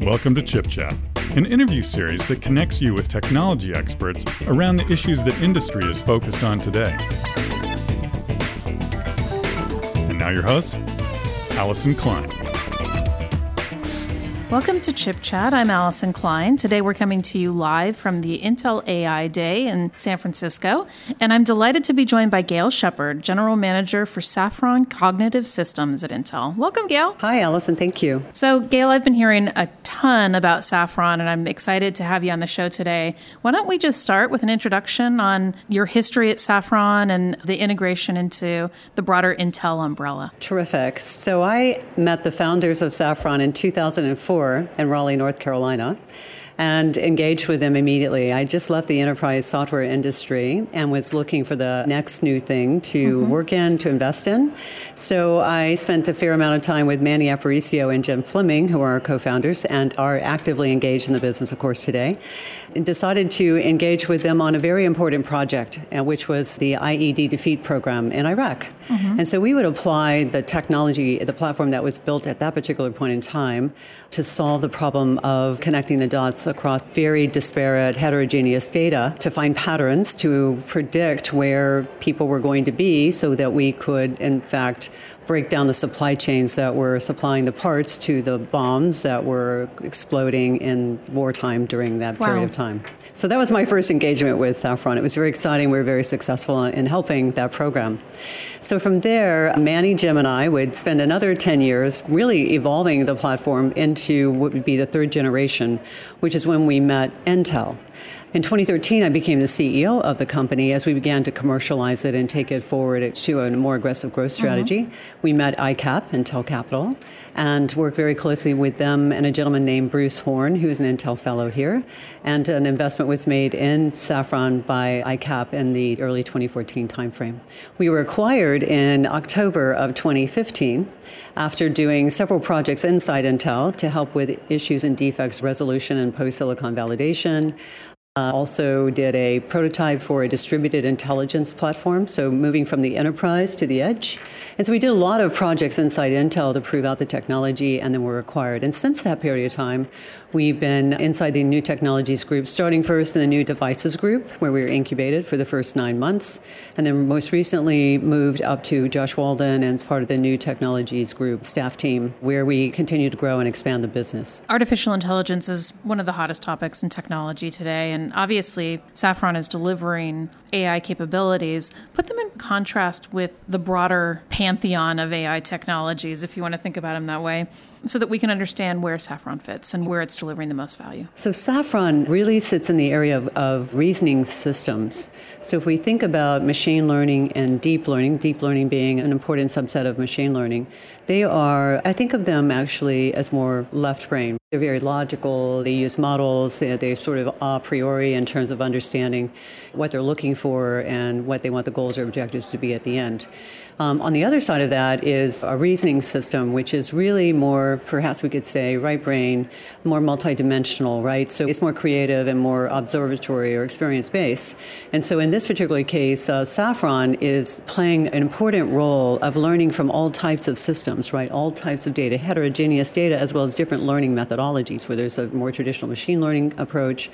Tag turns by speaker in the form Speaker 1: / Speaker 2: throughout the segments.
Speaker 1: Welcome to Chip Chat, an interview series that connects you with technology experts around the issues that industry is focused on today. And now, your host, Allyson Klein.
Speaker 2: Welcome to Chip Chat. I'm Allyson Klein. Today we're coming to you live from the Intel AI Day in San Francisco, and I'm delighted to be joined by Gayle Sheppard, General Manager for Saffron Cognitive Systems at Intel. Welcome, Gayle.
Speaker 3: Hi, Allyson. Thank you.
Speaker 2: So, Gayle, I've been hearing a ton about saffron, and I'm excited to have you on the show today. Why don't we just start with an introduction on your history at Saffron and the integration into the broader Intel umbrella?
Speaker 3: Terrific. So, I met the founders of Saffron in 2004 in Raleigh, North Carolina, and engaged with them immediately. I just left the enterprise software industry and was looking for the next new thing to mm-hmm. work in, to invest in. So I spent a fair amount of time with Manny Aparicio and Jim Fleming, who are our co founders and are actively engaged in the business, of course, today. And decided to engage with them on a very important project, uh, which was the IED defeat program in Iraq. Mm-hmm. And so we would apply the technology, the platform that was built at that particular point in time, to solve the problem of connecting the dots across very disparate, heterogeneous data to find patterns to predict where people were going to be so that we could, in fact, break down the supply chains that were supplying the parts to the bombs that were exploding in wartime during that wow. period of time. So that was my first engagement with Saffron. It was very exciting. We were very successful in helping that program. So from there, Manny, Jim, and I would spend another 10 years really evolving the platform into what would be the third generation, which is when we met Intel. In 2013, I became the CEO of the company as we began to commercialize it and take it forward to a more aggressive growth strategy. Mm-hmm. We met ICAP, Intel Capital, and worked very closely with them and a gentleman named Bruce Horn, who's an Intel fellow here. And an investment was made in Saffron by ICAP in the early 2014 timeframe. We were acquired in October of 2015 after doing several projects inside Intel to help with issues and defects resolution and post silicon validation. Uh, also did a prototype for a distributed intelligence platform, so moving from the enterprise to the edge. And so we did a lot of projects inside Intel to prove out the technology, and then were acquired. And since that period of time, We've been inside the new technologies group, starting first in the new devices group, where we were incubated for the first nine months, and then most recently moved up to Josh Walden and part of the new technologies group staff team, where we continue to grow and expand the business.
Speaker 2: Artificial intelligence is one of the hottest topics in technology today, and obviously Saffron is delivering AI capabilities. Put them in contrast with the broader pantheon of AI technologies, if you want to think about them that way so that we can understand where Saffron fits and where it's delivering the most value.
Speaker 3: So, Saffron really sits in the area of, of, reasoning systems. So, if we think about machine learning and deep learning, deep learning being an important subset of machine learning, they are, I think of them actually as more left brain. They're very logical, they use models, they're sort of a priori in terms of understanding what they're looking for and what they want the goals or objectives to be at the end. Um, on the other side of that is a reasoning system, which is really more, perhaps we could say, right brain, more multidimensional, right? So it's more creative and more observatory or experience based. And so in this particular case, uh, Saffron is playing an important role of learning from all types of systems, right? All types of data, heterogeneous data, as well as different learning methodologies, where there's a more traditional machine learning approach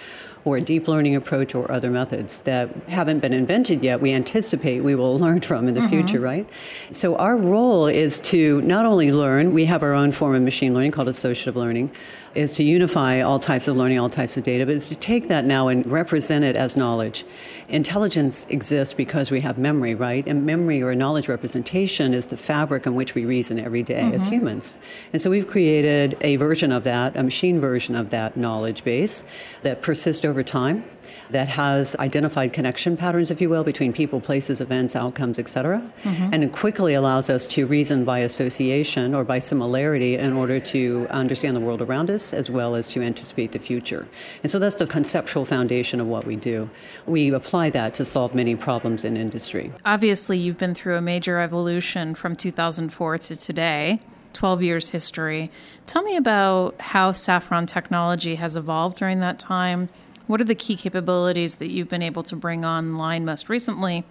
Speaker 3: or a deep learning approach or other methods that haven't been invented yet, we anticipate we will learn from in the mm-hmm. future, right? So our role is to not only learn, we have our own form of machine learning called associative learning, is to unify all types of learning, all types of data, but it's to take that now and represent it as knowledge. Intelligence exists because we have memory, right? And memory or knowledge representation is the fabric in which we reason every day mm-hmm. as humans. And so we've created a version of that, a machine version of that knowledge base that persists over time that has identified connection patterns, if you will, between people, places, events, outcomes, etc., mm-hmm. and it quickly allows us to reason by association or by similarity in order to understand the world around us as well as to anticipate the future. And so that's the conceptual foundation of what we do. We apply that to solve many problems in industry.
Speaker 2: Obviously, you've been through a major evolution from 2004 to today. 12 years history. Tell me about how Saffron technology has evolved during that time what are the key capabilities that you've been able to bring online most recently?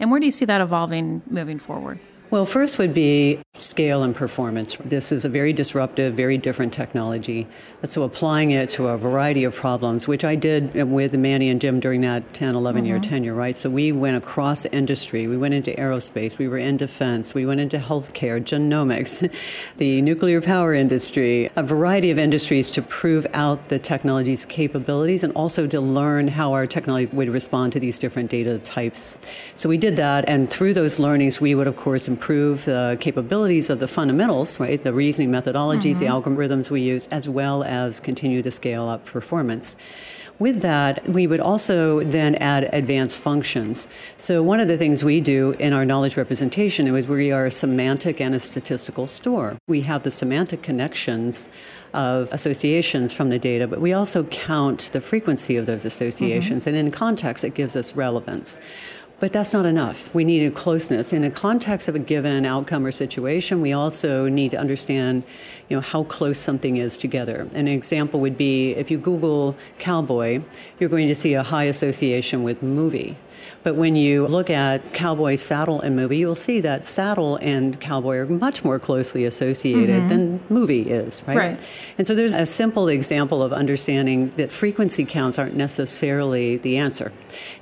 Speaker 2: And where do you see that evolving moving forward?
Speaker 3: Well, first would be scale and performance. This is a very disruptive, very different technology. So applying it to a variety of problems, which I did with Manny and Jim during that 10, 11 mm-hmm. year tenure, right? So we went across industry. We went into aerospace. We were in defense. We went into healthcare, genomics, the nuclear power industry, a variety of industries to prove out the technology's capabilities and also to learn how our technology would respond to these different data types. So we did that. And through those learnings, we would, of course, improve the capabilities of the fundamentals, right? The reasoning methodologies, mm-hmm. the algorithms we use, as well as continue to scale up performance. With that, we would also then add advanced functions. So, one of the things we do in our knowledge representation is we are a semantic and a statistical store. We have the semantic connections of associations from the data, but we also count the frequency of those associations, mm-hmm. and in context, it gives us relevance. But that's not enough. We need a closeness. In the context of a given outcome or situation, we also need to understand, you know, how close something is together. An example would be if you Google cowboy, you're going to see a high association with movie. But when you look at cowboy saddle and movie, you'll see that saddle and cowboy are much more closely associated mm-hmm. than movie is, right?
Speaker 2: Right.
Speaker 3: And so there's a simple example of understanding that frequency counts aren't necessarily the answer.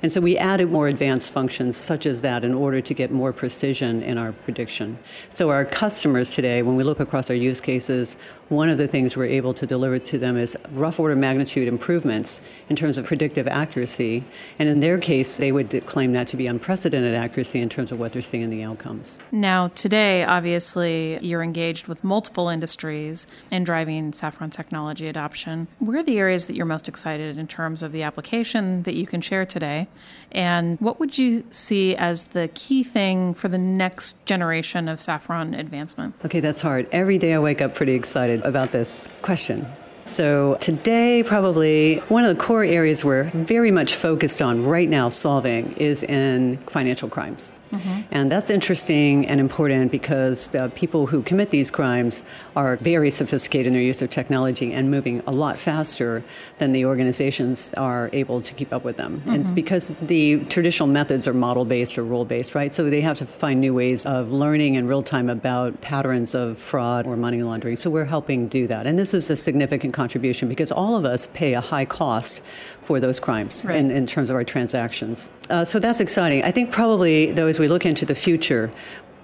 Speaker 3: And so we added more advanced functions such as that in order to get more precision in our prediction. So our customers today, when we look across our use cases, one of the things we're able to deliver to them is rough order magnitude improvements in terms of predictive accuracy. And in their case, they would claim that to be unprecedented accuracy in terms of what they're seeing in the outcomes.
Speaker 2: Now, today, obviously, you're engaged with multiple industries in driving Saffron technology adoption. Where are the areas that you're most excited in terms of the application that you can share today? And what would you see as the key thing for the next generation of Saffron advancement?
Speaker 3: Okay, that's hard. Every day I wake up pretty excited about this question. So, today, probably one of the core areas we're very much focused on right now solving is in financial crimes. Mm-hmm. And that's interesting and important because the people who commit these crimes are very sophisticated in their use of technology and moving a lot faster than the organizations are able to keep up with them. Mm-hmm. And it's because the traditional methods are model based or rule based, right? So they have to find new ways of learning in real time about patterns of fraud or money laundering. So we're helping do that. And this is a significant contribution because all of us pay a high cost for those crimes right. in, in terms of our transactions. Uh, so that's exciting. I think probably, though, as we look into the future,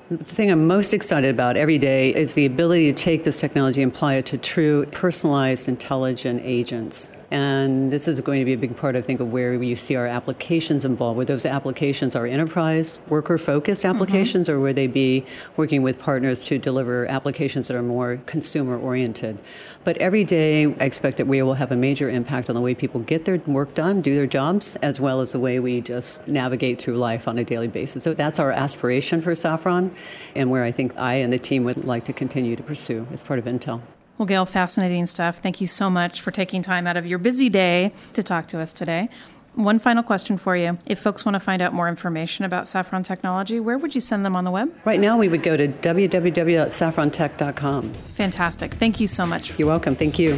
Speaker 3: the thing I'm most excited about every day is the ability to take this technology and apply it to true personalized intelligent agents. And this is going to be a big part, I think, of where you see our applications involved. Where those applications are enterprise, worker focused mm-hmm. applications, mm-hmm. or would they be working with partners to deliver applications that are more consumer oriented? But every day, I expect that we will have a major impact on the way people get their work done, do their jobs, as well as the way we just navigate through life on a daily basis. So that's our aspiration for Saffron, and where I think I and the team would like to continue to pursue as part of Intel.
Speaker 2: Well, Gayle, fascinating stuff. Thank you so much for taking time out of your busy day to talk to us today. One final question for you. If folks want to find out more information about Saffron Technology, where would you send them on the web?
Speaker 3: Right now, we would go to www.saffrontech.com.
Speaker 2: Fantastic. Thank you so much.
Speaker 3: You're welcome. Thank you.